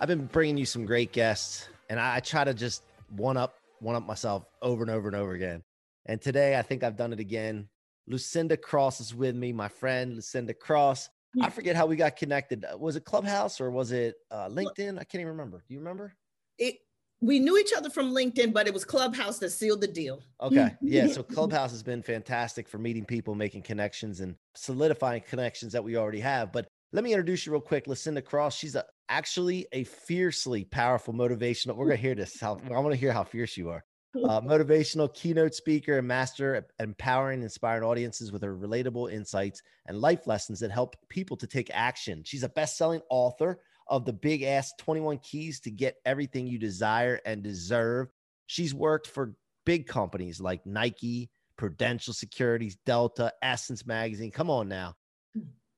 I've been bringing you some great guests, and I, I try to just one up, one up myself over and over and over again. And today, I think I've done it again. Lucinda Cross is with me, my friend Lucinda Cross. I forget how we got connected. Was it Clubhouse or was it uh, LinkedIn? I can't even remember. Do you remember? It we knew each other from LinkedIn, but it was Clubhouse that sealed the deal. Okay. Yeah. So Clubhouse has been fantastic for meeting people, making connections, and solidifying connections that we already have. But let me introduce you real quick. Lucinda Cross. She's a, actually a fiercely powerful motivational. We're gonna hear this. How I want to hear how fierce you are. Uh, motivational keynote speaker and master at empowering and inspiring audiences with her relatable insights and life lessons that help people to take action. She's a best-selling author of the big ask 21 keys to get everything you desire and deserve. She's worked for big companies like Nike, Prudential Securities, Delta, Essence Magazine. Come on now.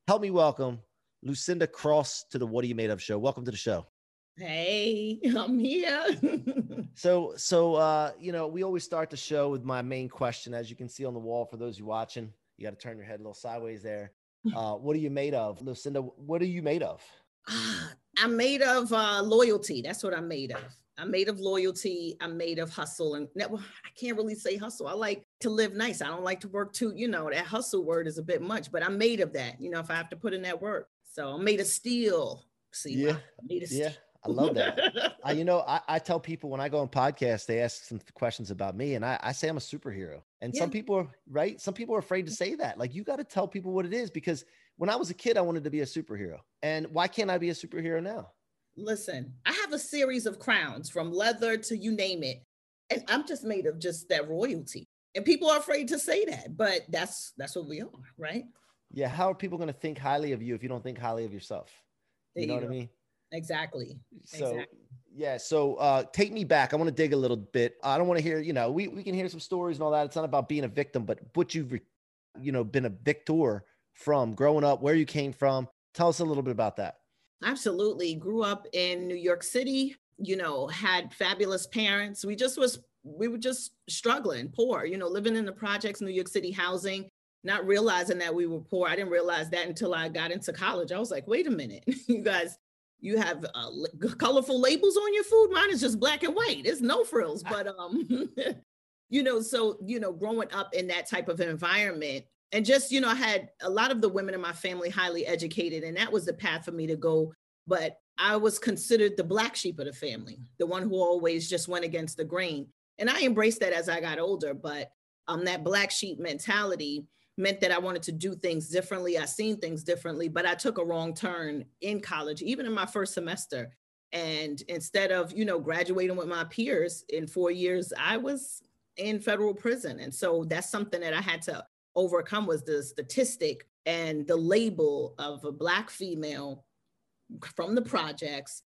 Help me welcome Lucinda Cross to the What Are You Made Of show. Welcome to the show. Hey, I'm here. So, so uh, you know, we always start the show with my main question, as you can see on the wall. For those you watching, you got to turn your head a little sideways there. Uh, what are you made of, Lucinda? What are you made of? Ah, I'm made of uh, loyalty. That's what I'm made of. I'm made of loyalty. I'm made of hustle. And that, well, I can't really say hustle. I like to live nice. I don't like to work too, you know, that hustle word is a bit much, but I'm made of that, you know, if I have to put in that work. So I'm made of steel. See, Yeah. I'm made of Yeah, steel. I love that. I, you know, I, I tell people when I go on podcasts, they ask some questions about me, and I, I say I'm a superhero. And some people are right. Some people are afraid to say that. Like, you got to tell people what it is because when I was a kid, I wanted to be a superhero. And why can't I be a superhero now? Listen, I have a series of crowns from leather to you name it. And I'm just made of just that royalty. And people are afraid to say that, but that's that's what we are, right? Yeah. How are people going to think highly of you if you don't think highly of yourself? You There know you what I mean? Exactly. So Exactly. yeah, so uh take me back. I want to dig a little bit. I don't want to hear, you know, we, we can hear some stories and all that. It's not about being a victim, but what you've you know been a victor from growing up, where you came from. Tell us a little bit about that. Absolutely. Grew up in New York City, you know, had fabulous parents. We just was we were just struggling, poor, you know, living in the projects, New York City housing, not realizing that we were poor. I didn't realize that until I got into college. I was like, wait a minute, you guys, you have uh, colorful labels on your food. Mine is just black and white. It's no frills, but um, you know, so you know, growing up in that type of environment, and just you know, I had a lot of the women in my family highly educated, and that was the path for me to go. But I was considered the black sheep of the family, the one who always just went against the grain, and I embraced that as I got older. But um, that black sheep mentality meant that I wanted to do things differently. I seen things differently, but I took a wrong turn in college, even in my first semester. And instead of, you know, graduating with my peers in four years, I was in federal prison. And so that's something that I had to overcome was the statistic and the label of a black female from the projects,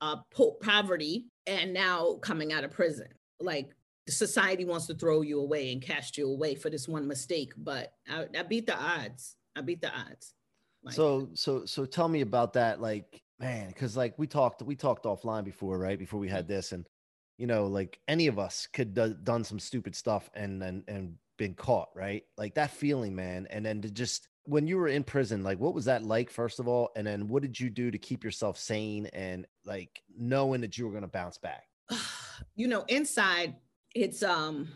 uh, po- poverty, and now coming out of prison. Like society wants to throw you away and cast you away for this one mistake, but I, I beat the odds. I beat the odds. Like, So so so tell me about that, like man, because like we talked we talked offline before, right? Before we had this, and you know, like any of us could do, done some stupid stuff and and and been caught, right? Like that feeling, man. And then to just when you were in prison, like what was that like, first of all? And then what did you do to keep yourself sane and like knowing that you were gonna bounce back? you know, inside it's um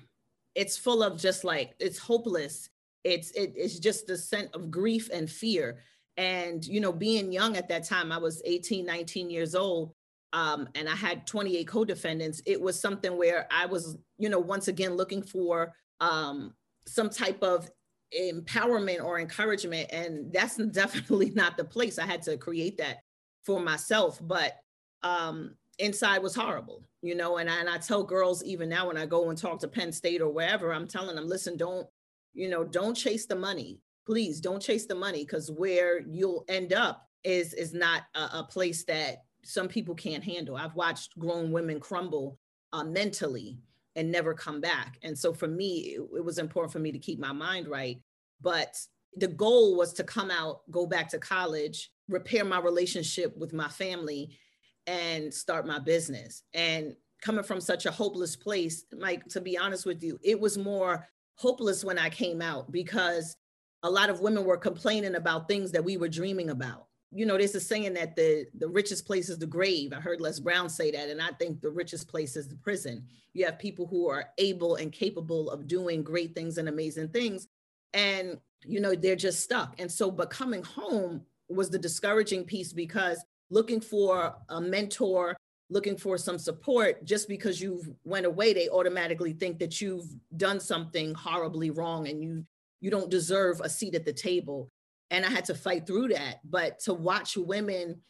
it's full of just like it's hopeless. It's it, it's just the sense of grief and fear. And you know, being young at that time, I was 18, 19 years old. Um, and I had 28 co-defendants. It was something where I was, you know, once again looking for um some type of empowerment or encouragement. And that's definitely not the place. I had to create that for myself. But um, inside was horrible, you know. And I, and I tell girls even now when I go and talk to Penn State or wherever, I'm telling them, listen, don't, you know, don't chase the money. Please don't chase the money because where you'll end up is is not a, a, place that some people can't handle. I've watched grown women crumble uh, mentally and never come back. And so for me, it, it was important for me to keep my mind right. But the goal was to come out, go back to college, repair my relationship with my family, and start my business. And coming from such a hopeless place, Mike, to be honest with you, it was more hopeless when I came out because a lot of women were complaining about things that we were dreaming about. You know, there's a saying that the the richest place is the grave. I heard Les Brown say that, and I think the richest place is the prison. You have people who are able and capable of doing great things and amazing things, and you know they're just stuck. And so, but coming home was the discouraging piece because looking for a mentor, looking for some support, just because you've went away, they automatically think that you've done something horribly wrong and you you don't deserve a seat at the table. And I had to fight through that. But to watch women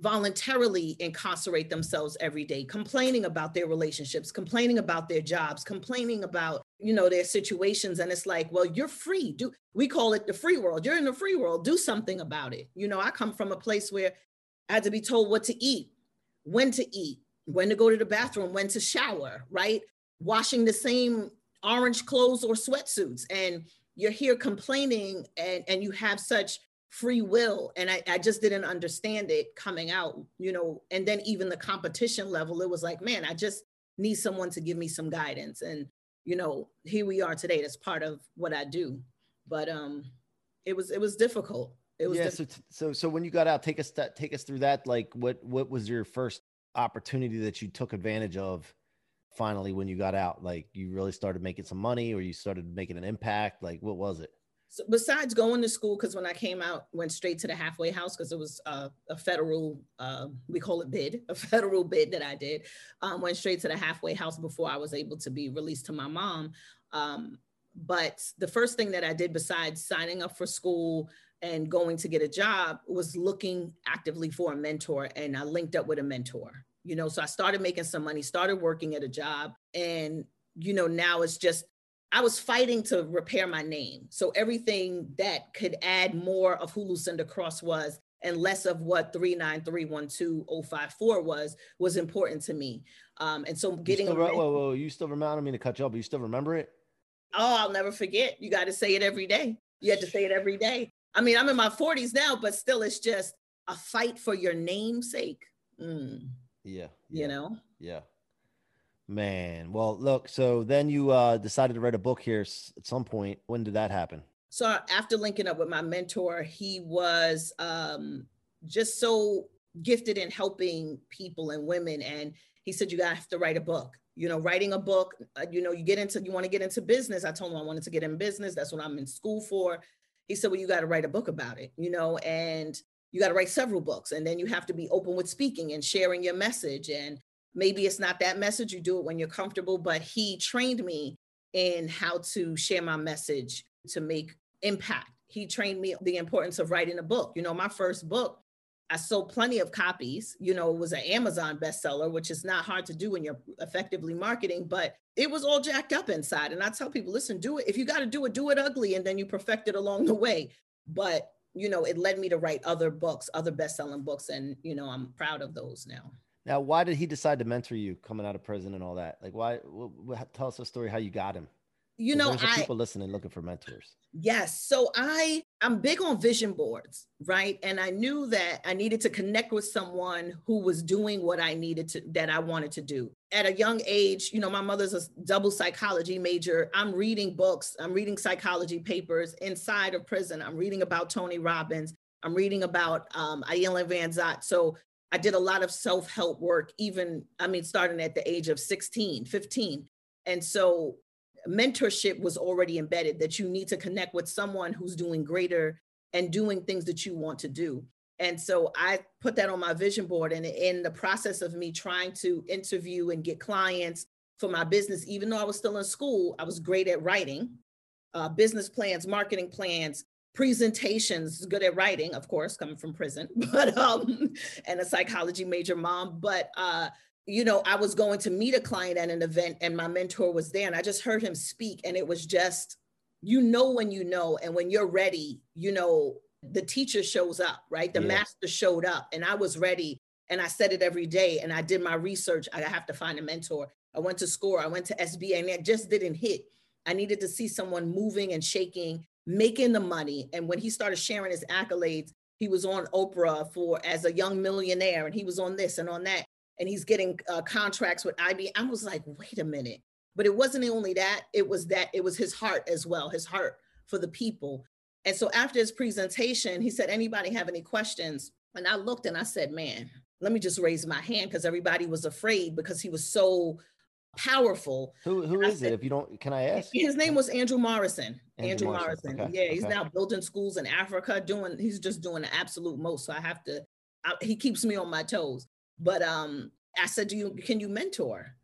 voluntarily incarcerate themselves every day complaining about their relationships complaining about their jobs complaining about you know their situations and it's like well you're free do we call it the free world you're in the free world do something about it you know i come from a place where I had to be told what to eat, when to eat, when to go to the bathroom, when to shower, right? Washing the same orange clothes or sweatsuits. And you're here complaining and, and you have such free will. And I, I just didn't understand it coming out, you know, and then even the competition level, it was like, man, I just need someone to give me some guidance. And, you know, here we are today. That's part of what I do. But um it was it was difficult it was yeah. So, so, so when you got out, take us that, take us through that. Like, what, what was your first opportunity that you took advantage of? Finally, when you got out, like you really started making some money, or you started making an impact. Like, what was it? So besides going to school, because when I came out, went straight to the halfway house because it was uh, a federal, uh, we call it bid, a federal bid that I did. Um, went straight to the halfway house before I was able to be released to my mom. Um, but the first thing that I did besides signing up for school, and going to get a job was looking actively for a mentor and I linked up with a mentor. You know, so I started making some money, started working at a job and you know, now it's just I was fighting to repair my name. So everything that could add more of who Lucinda Cross was and less of what 3931254 was was important to me. Um, and so getting you still, whoa, whoa, you still remember I don't mean to cut you off, but you still remember it? Oh, I'll never forget. You got to say it every day. You had to say it every day. I mean, I'm in my 40s now, but still, it's just a fight for your namesake. Mm. Yeah, yeah. You know? Yeah. Man. Well, look, so then you uh, decided to write a book here at some point. When did that happen? So after linking up with my mentor, he was um, just so gifted in helping people and women. And he said, you got to have to write a book. You know, writing a book, uh, you know, you get into, you want to get into business. I told him I wanted to get in business. That's what I'm in school for he said, Well, you got to write a book about it, you know, and you got to write several books. And then you have to be open with speaking and sharing your message. And maybe it's not that message, you do it when you're comfortable. But he trained me in how to share my message to make impact. He trained me the importance of writing a book. You know, my first book I sold plenty of copies. You know, it was an Amazon bestseller, which is not hard to do when you're effectively marketing, but it was all jacked up inside. And I tell people, listen, do it. If you got to do it, do it ugly, and then you perfect it along the way. But you know, it led me to write other books, other best-selling books, and you know, I'm proud of those now. Now, why did he decide to mentor you coming out of prison and all that? Like, why? tell us a story how you got him you know I, people listening looking for mentors. Yes so i i'm big on vision boards right? And i knew that i needed to connect with someone who was doing what i needed to that i wanted to do. At a young age you know my mother's a double psychology major. I'm reading books i'm reading psychology papers inside of prison. I'm reading about tony robbins. I'm reading about um, Iyanla van Vanzant so I did a lot of self-help work, even, I mean, starting at the age of 16, 15. And so mentorship was already embedded that you need to connect with someone who's doing greater and doing things that you want to do. And so I put that on my vision board. And in the process of me trying to interview and get clients for my business, even though I was still in school, I was great at writing. uh, business plans, marketing plans, presentations, good at writing, of course, coming from prison, but um, and a psychology major mom. But uh, you know, I was going to meet a client at an event and my mentor was there and I just heard him speak and it was just, you know, when you know, and when you're ready, you know, the teacher shows up, right? The yeah. master showed up and I was ready and I said it every day and I did my research. I have to find a mentor. I went to SCORE, I went to SBA and it just didn't hit. I needed to see someone moving and shaking, making the money. And when he started sharing his accolades, he was on Oprah for as a young millionaire and he was on this and on that. And he's getting uh, contracts with IBM. I was like, wait a minute. But it wasn't only that, it was that it was his heart as well, his heart for the people. And so after his presentation, he said, anybody have any questions? And I looked and I said, man, let me just raise my hand because everybody was afraid because he was so powerful. Who who is said, it? If you don't, can I ask? His name was Andrew Morrison. Andrew, Andrew Morrison. Morrison. Okay. Yeah, he's okay. now building schools in Africa. Doing he's just doing the absolute most. So I have to. I, he keeps me on my toes. But um, I said, do you can you mentor?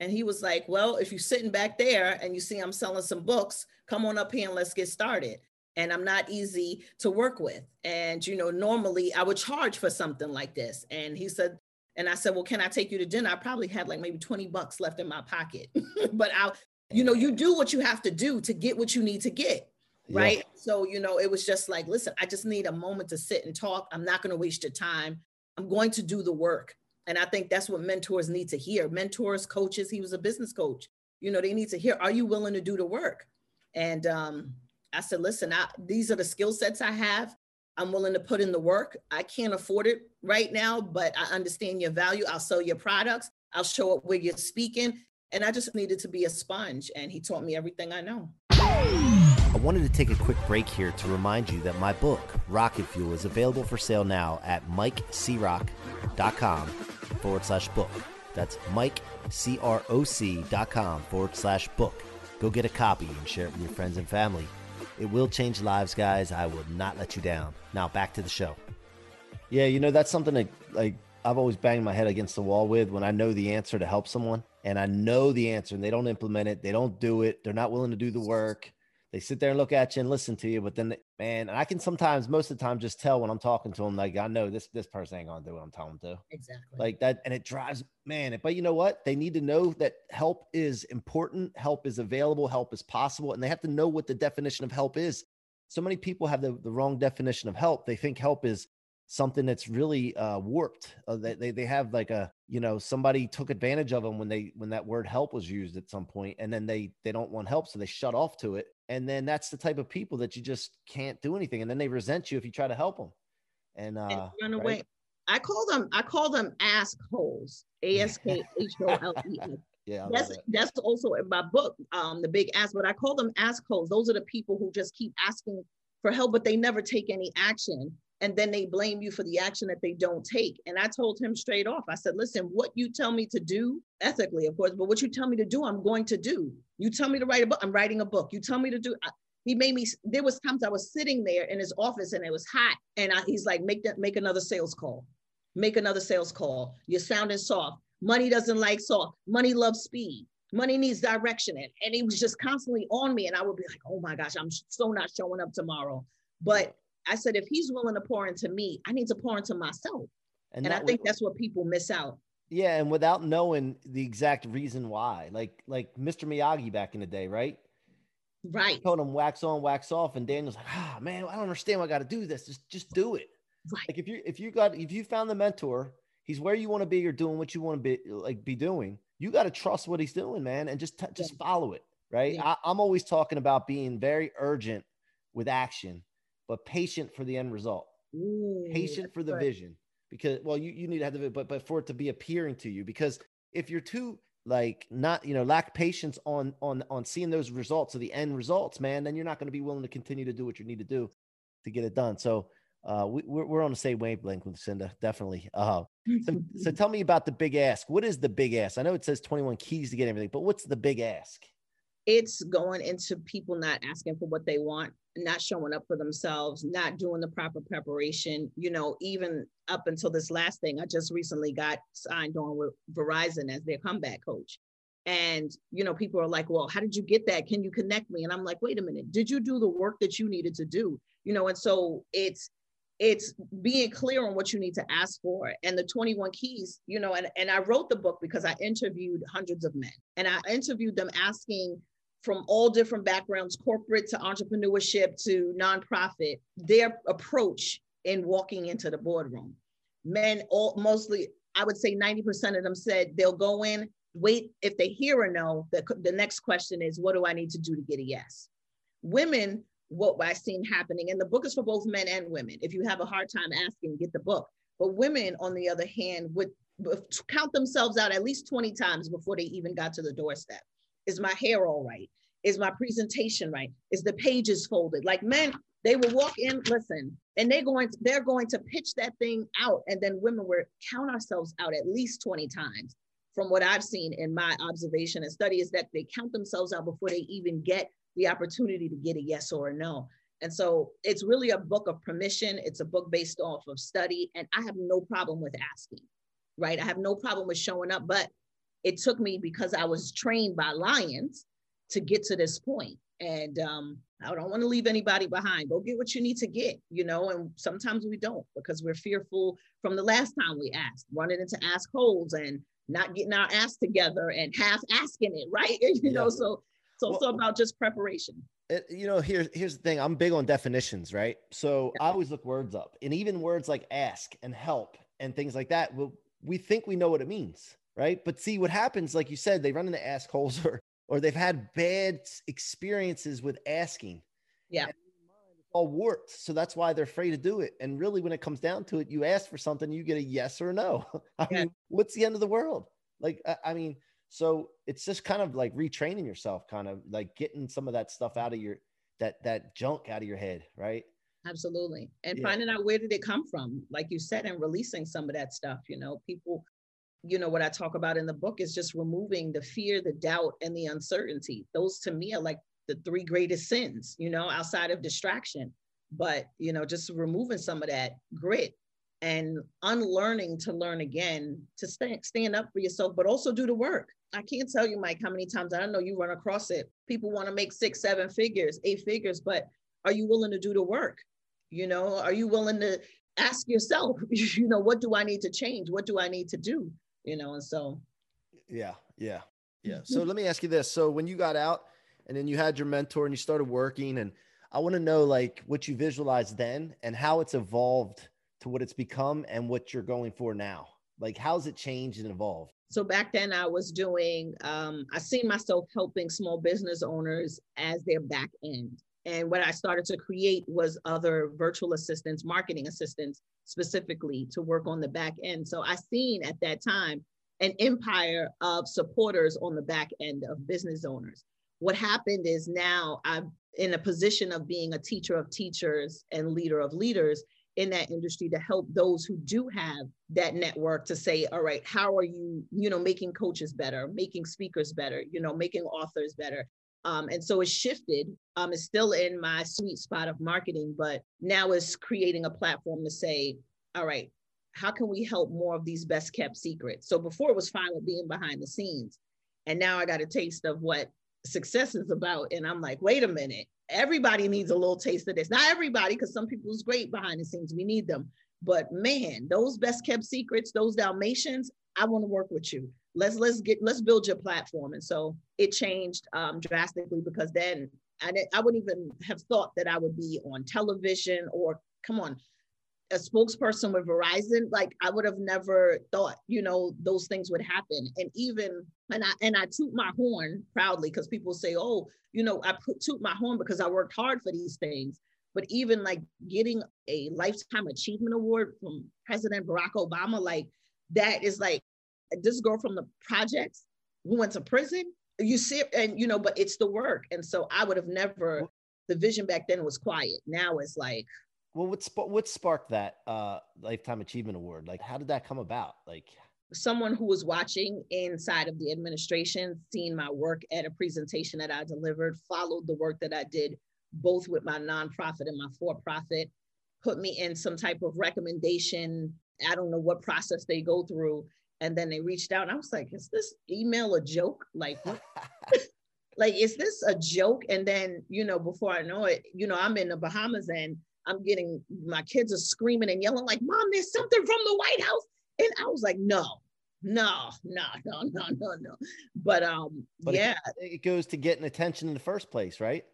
And he was like, well, if you're sitting back there and you see I'm selling some books, come on up here and let's get started and I'm not easy to work with. And, you know, normally I would charge for something like this. And he said, and I said, well, can I take you to dinner? I probably had like maybe 20 bucks left in my pocket, but I, you know, you do what you have to do to get what you need to get. Right. Yeah. So, you know, it was just like, listen, I just need a moment to sit and talk. I'm not going to waste your time. I'm going to do the work. And I think that's what mentors need to hear. Mentors, coaches, he was a business coach. You know, they need to hear, are you willing to do the work? And um, I said, listen, I, these are the skill sets I have. I'm willing to put in the work. I can't afford it right now, but I understand your value. I'll sell your products. I'll show up where you're speaking. And I just needed to be a sponge. And he taught me everything I know. I wanted to take a quick break here to remind you that my book, Rocket Fuel, is available for sale now at mikecroc.com forward slash book. That's mikecroc.com forward slash book. Go get a copy and share it with your friends and family. It will change lives, guys. I will not let you down. Now back to the show. Yeah, you know that's something that like I've always banged my head against the wall with when I know the answer to help someone and I know the answer and they don't implement it, they don't do it, they're not willing to do the work they sit there and look at you and listen to you, but then man, I can sometimes most of the time just tell when I'm talking to them, like I know this this person ain't gonna do what I'm telling them to. Exactly. Like that, and it drives man. But you know what? They need to know that help is important, help is available, help is possible, and they have to know what the definition of help is. So many people have the, the wrong definition of help. They think help is something that's really uh, warped. Uh, they, they they have like a you know somebody took advantage of them when they when that word help was used at some point, and then they they don't want help, so they shut off to it, and then that's the type of people that you just can't do anything, and then they resent you if you try to help them, and, uh, and run away. Right? I call them I call them ask holes, A S K H O L E S. Yeah, that's that's also in my book, um, the big ask. But I call them ask holes. Those are the people who just keep asking for help, but they never take any action and then they blame you for the action that they don't take. And I told him straight off, I said, listen, what you tell me to do, ethically, of course, but what you tell me to do, I'm going to do. You tell me to write a book, I'm writing a book. You tell me to do, I, he made me, there was times I was sitting there in his office and it was hot. And I, he's like, make that, make another sales call. Make another sales call. You're sounding soft. Money doesn't like soft. Money loves speed. Money needs direction. And, and he was just constantly on me. And I would be like, oh my gosh, I'm so not showing up tomorrow. But I said, if he's willing to pour into me, I need to pour into myself. And, and I think that's what people miss out. Yeah, and without knowing the exact reason why, like like Mr. Miyagi back in the day, right? Right. He told him wax on, wax off, and Daniel's like, ah, man, I don't understand why I got to do this. Just just do it. Right. Like if you if you got if you found the mentor, he's where you want to be, you're doing what you want to be like be doing. You got to trust what he's doing, man, and just t- just yeah. follow it. Right. Yeah. I, I'm always talking about being very urgent with action but patient for the end result. Ooh, patient for the right. vision. Because well you, you need to have the but but for it to be appearing to you. Because if you're too like not you know lack patience on on on seeing those results of the end results man then you're not going to be willing to continue to do what you need to do to get it done. So uh we, we're, we're on the same wavelength with cinda definitely. Uh so, so tell me about the big ask. What is the big ask? I know it says 21 keys to get everything but what's the big ask? It's going into people not asking for what they want not showing up for themselves, not doing the proper preparation, you know, even up until this last thing, I just recently got signed on with Verizon as their comeback coach. And, you know, people are like, well, how did you get that? Can you connect me? And I'm like, wait a minute, did you do the work that you needed to do? You know, and so it's, it's being clear on what you need to ask for and the 21 keys you know and, and i wrote the book because i interviewed hundreds of men and i interviewed them asking from all different backgrounds corporate to entrepreneurship to nonprofit their approach in walking into the boardroom men all mostly i would say 90% of them said they'll go in wait if they hear a no the, the next question is what do i need to do to get a yes women what I've seen happening. And the book is for both men and women. If you have a hard time asking, get the book. But women, on the other hand, would count themselves out at least 20 times before they even got to the doorstep. Is my hair all right? Is my presentation right? Is the pages folded? Like men, they will walk in, listen, and they're going to, they're going to pitch that thing out. And then women will count ourselves out at least 20 times. From what I've seen in my observation and study, is that they count themselves out before they even get the opportunity to get a yes or a no. And so it's really a book of permission. It's a book based off of study. And I have no problem with asking, right? I have no problem with showing up. But it took me because I was trained by lions to get to this point. And um, I don't want to leave anybody behind. Go get what you need to get, you know, and sometimes we don't because we're fearful from the last time we asked, running into ask holes and not getting our ass together and half asking it, right? you yeah. know, so so well, about just preparation. It, you know, here's here's the thing. I'm big on definitions, right? So yeah. I always look words up, and even words like ask and help and things like that. Well, we think we know what it means, right? But see, what happens, like you said, they run into ask holes or or they've had bad experiences with asking. Yeah. It's all warped. So that's why they're afraid to do it. And really, when it comes down to it, you ask for something, you get a yes or a no. I yeah. mean, what's the end of the world? Like, I, I mean, so it's just kind of like retraining yourself, kind of like getting some of that stuff out of your that that junk out of your head, right? Absolutely. And yeah. finding out where did it come from, like you said, and releasing some of that stuff. You know, people, you know, what I talk about in the book is just removing the fear, the doubt, and the uncertainty. Those to me are like the three greatest sins, you know, outside of distraction. But, you know, just removing some of that grit and unlearning to learn again, to stand, stand up for yourself, but also do the work. I can't tell you, Mike, how many times I don't know you run across it. People want to make six, seven figures, eight figures, but are you willing to do the work? You know, are you willing to ask yourself, you know, what do I need to change? What do I need to do? You know, and so. Yeah, yeah, yeah. So let me ask you this. So when you got out and then you had your mentor and you started working, and I want to know like what you visualized then and how it's evolved to what it's become and what you're going for now. Like, how's it changed and evolved? So back then I was doing, um, I seen myself helping small business owners as their back end. And what I started to create was other virtual assistants, marketing assistants specifically to work on the back end. So I seen at that time an empire of supporters on the back end of business owners. What happened is now I'm in a position of being a teacher of teachers and leader of leaders in that industry to help those who do have that network to say all right how are you you know making coaches better making speakers better you know making authors better um, and so it shifted um, it's still in my sweet spot of marketing but now it's creating a platform to say all right how can we help more of these best kept secrets so before it was fine with being behind the scenes and now i got a taste of what success is about and i'm like wait a minute everybody needs a little taste of this. Not everybody, because some people's great behind the scenes. We need them. But man, those best kept secrets, those Dalmatians, I want to work with you. Let's let's get let's build your platform. And so it changed um, drastically because then I, I wouldn't even have thought that I would be on television or come on, a spokesperson with Verizon, like I would have never thought, you know, those things would happen. And even and I and I toot my horn proudly because people say, oh, you know, I toot my horn because I worked hard for these things. But even like getting a lifetime achievement award from President Barack Obama, like that is like this girl from the projects who went to prison. You see, and you know, but it's the work. And so I would have never. The vision back then was quiet. Now it's like well, what sp- what sparked that uh, lifetime achievement award? Like, how did that come about? Like, someone who was watching inside of the administration, seeing my work at a presentation that I delivered, followed the work that I did both with my nonprofit and my for-profit, put me in some type of recommendation. I don't know what process they go through. And then they reached out and I was like, is this email a joke? Like, like, is this a joke? And then, you know, before I know it, you know, I'm in the Bahamas and I'm getting my kids are screaming and yelling, like, Mom, there's something from the White House. And I was like, no, no, no, no, no, no, no. But um, But yeah. It, it goes to getting attention in the first place, right?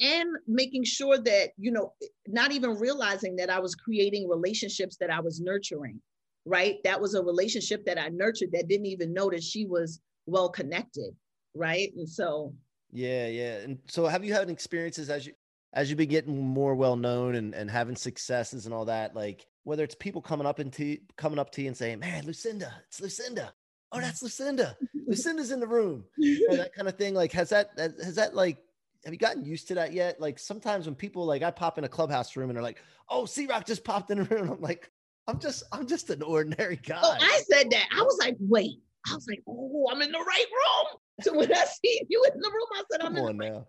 And making sure that you know not even realizing that i was creating relationships that i was nurturing right that was a relationship that i nurtured that didn't even know that she was well connected right and so Yeah, yeah. And so have you had experiences as you as you've been getting more well known and, and having successes and all that, like whether it's people coming up into coming up to you and saying, Man, Lucinda, it's Lucinda. Oh, that's Lucinda. Lucinda's in the room. Or that kind of thing. Like has that that- has that like have you gotten used to that yet? Like sometimes when people like I pop in a clubhouse room and they're like, Oh, C Rock just popped in the room. I'm like, I'm just I'm just an ordinary oh, guy. oh i said that i was like wait i was like oh i'm in the right room so when i see you in the room i said i'm Come in the right now.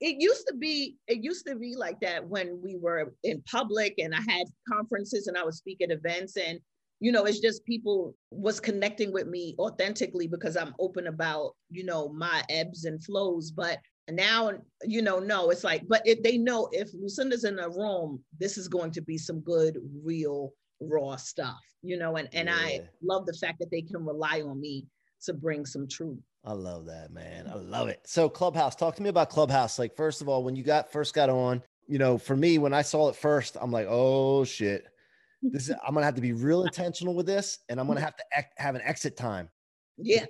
it used to be it used to be like that when we were in public and i had conferences and i would speak at events and you know it's just people was connecting with me authentically because i'm open about you know my ebbs and flows but now you know no it's like but if they know if lucinda's in a room this is going to be some good real raw stuff you know and and i love the fact that they can rely on me to bring some truth I love that, man. I love it. So Clubhouse, talk to me about Clubhouse. Like, first of all, when you got first got on, you know, for me, when I saw it first, I'm like, oh shit. This is I'm gonna have to be real intentional with this, and I'm gonna have to have an exit time yeah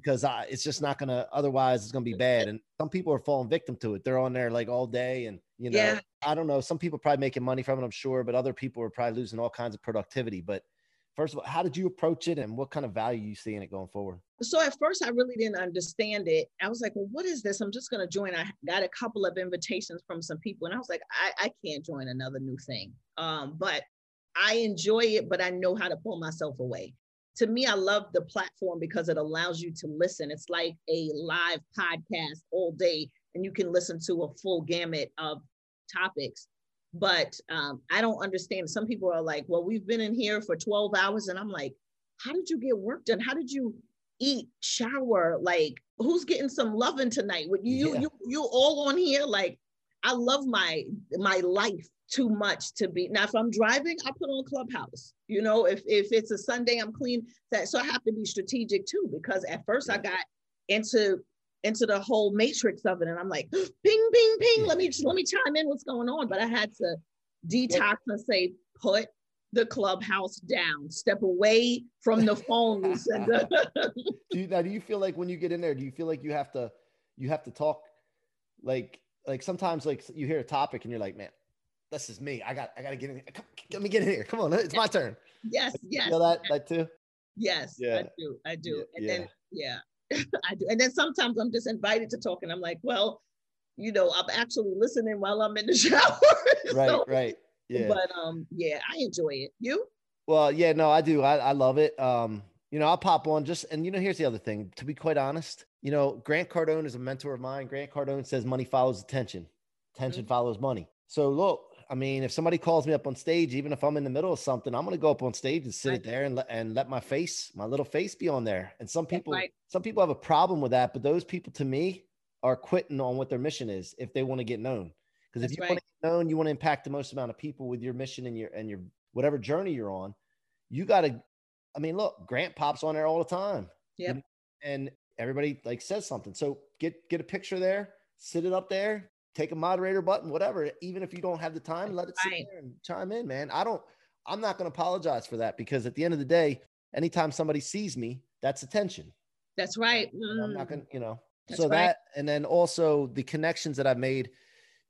because I, it's just not gonna. Otherwise, it's gonna be bad. And some people are falling victim to it. They're on there like all day, and you know, Yeah. I don't know. Some people probably making money from it, I'm sure, but other people are probably losing all kinds of productivity. But first of all, how did you approach it, and what kind of value you see in it going forward? so at first I really didn't understand it. I was like, well, what is this? I'm just gonna join. I got a couple of invitations from some people, and I was like, I, I can't join another new thing. Um, but I enjoy it, but I know how to pull myself away. To me, I love the platform because it allows you to listen. It's like a live podcast all day, and you can listen to a full gamut of topics. But um, I don't understand. Some people are like, well, we've been in here for 12 hours, and I'm like, how did you get work done? How did you eat, shower? Like, who's getting some loving tonight? With you, Yeah. you, you all on here. Like, I love my my life too much to be. Now, if I'm driving, I put on Clubhouse. You know, if if it's a Sunday, I'm clean. That so I have to be strategic too because at first I got into into the whole matrix of it, and I'm like, ping, ping, ping. Let me let me chime in. What's going on? But I had to detox and say, put the clubhouse down. Step away from the phones do you now do you feel like when you get in there do you feel like you have to you have to talk like like sometimes like you hear a topic and you're like man this is me i got i gotta get in here. Come, let me get in here come on it's my turn yes, you yes, feel that that too yes. Yeah. I do. I do. Yeah, and then yeah, I do. And then sometimes I'm just invited to talk, and I'm like, well, you know, I'm actually listening while I'm in the shower. right So, right yeah But um, yeah, I enjoy it. You? well yeah no i do I, I love it um you know i'll pop on just and you know here's the other thing to be quite honest you know grant cardone is a mentor of mine grant cardone says money follows attention attention Mhm. follows money so look i mean if somebody calls me up on stage even if i'm in the middle of something i'm going to go up on stage and sit Right. there and let, and let my face my little face be on there and some people right. some people have a problem with that but those people to me are quitting on what their mission is if they want to get known because if you right. want to get known you want to impact the most amount of people with your mission and your and your whatever journey you're on you got to i mean look grant pops on there all the time Yep. and, and everybody like says something so get get a picture there sit it up there take a moderator button whatever even if you don't have the time let it sit Right. there and chime in man i don't i'm not going to apologize for that because at the end of the day anytime somebody sees me that's attention That's right. and I'm not Mm, going to, you know. That's so right. that, and then also the connections that I've made,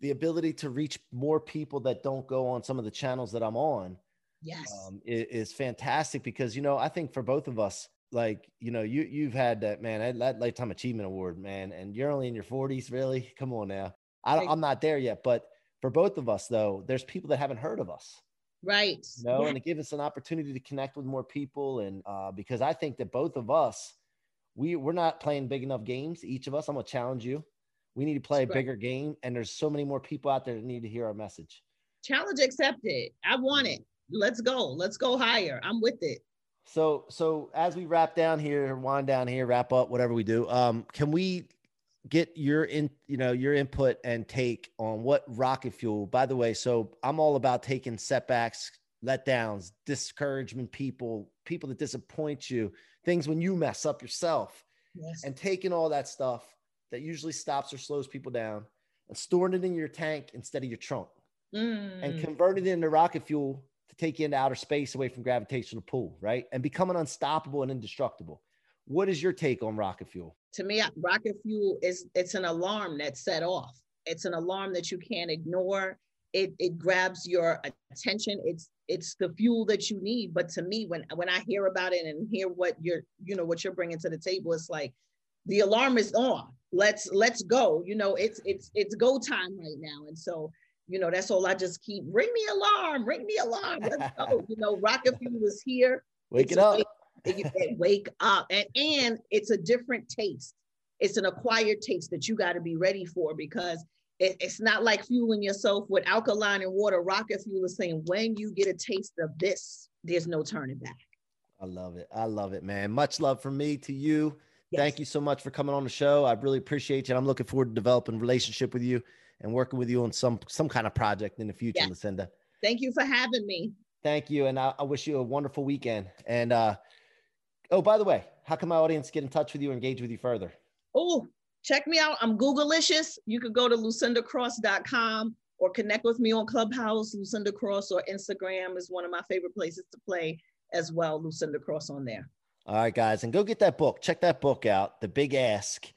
the ability to reach more people that don't go on some of the channels that I'm on Yes. um, is, is fantastic because, you know, I think for both of us, like, you know, you, you've had that, man, that, lifetime achievement award, man, and you're only in your 40s, really? Come on now. I, i'm not there yet, but for both of us, though, there's people that haven't heard of us right. you know, Yeah. and it gives us an opportunity to connect with more people. And uh, because I think that both of us, we we're not playing big enough games. Each of us, I'm gonna challenge you. We need to play a Right. bigger game, and there's so many more people out there that need to hear our message. Challenge accepted. I want it. Let's go. Let's go higher. I'm with it. So so as we wrap down here, wind down here, wrap up, whatever we do, um, can we get your in you know your input and take on what rocket fuel by the way so i'm all about taking setbacks letdowns discouragement people people that disappoint you things when you mess up yourself yes. and taking all that stuff that usually stops or slows people down and storing it in your tank instead of your trunk mm. and converting it into rocket fuel to take you into outer space away from gravitational pull right and becoming unstoppable and indestructible what is your take on rocket fuel? To me, rocket fuel is it's an alarm that's set off. It's an alarm that you can't ignore. It it grabs your attention. It's it's the fuel that you need. But to me, when when I hear about it and hear what you're you know what you're bringing to the table, it's like the alarm is on. Let's let's go. You know, it's it's it's go time right now. And so you know that's all I just keep ring me alarm, ring me alarm. Let's go. you know, rocket fuel is here. Wake it up wake up and and it's a different taste it's an acquired taste that you got to be ready for because it, it's not like fueling yourself with alkaline and water rocket fuel is saying when you get a taste of this there's no turning back i love it i love it man much love from me to you yes. thank you so much for coming on the show i really appreciate you i'm looking forward to developing a relationship with you and working with you on some some kind of project in the future yes. lucinda thank you for having me thank you and I, I wish you a wonderful weekend and uh Oh, by the way, how can my audience get in touch with you, engage with you further? Oh, check me out. I'm Googleicious. You could go to lucindacross.com or connect with me on Clubhouse, Lucinda Cross, or Instagram is one of my favorite places to play as well. Lucinda Cross on there. All right, guys, and go get that book. Check that book out, The Big Ask.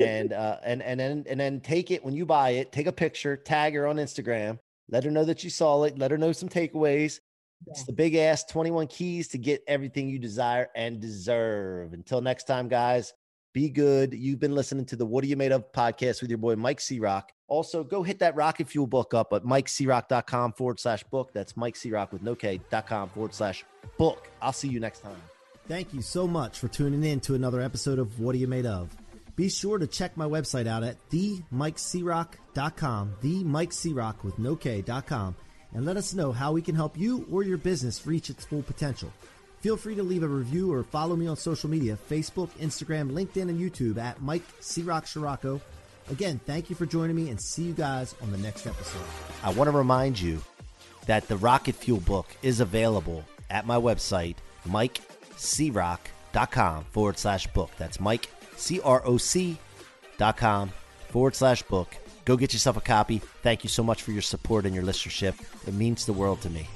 And uh, and and then and then take it when you buy it. Take a picture, tag her on Instagram, let her know that you saw it, let her know some takeaways, it's the big ask 21 keys to get everything you desire and deserve. Until next time, guys, be good. You've been listening to the What Are You Made Of podcast with your boy Mike C Rock. Also, go hit that Rocket Fuel book up at mikecroc.com forward slash book. That's Mike Rock with no K.com forward slash book. I'll see you next time. Thank you so much for tuning in to another episode of What Are You Made Of? Be sure to check my website out at themikecroc.com, themikecroc with no K.com and let us know how we can help you or your business reach its full potential. Feel free to leave a review or follow me on social media Facebook, Instagram, LinkedIn, and YouTube at Mike C. Rock Scirocco. Again, thank you for joining me and see you guys on the next episode. I want to remind you that the Rocket Fuel book is available at my website, mikecroc.com forward slash book. That's Mike, C R O C dot com forward slash book. Go get yourself a copy. Thank you so much for your support and your listenership. It means the world to me.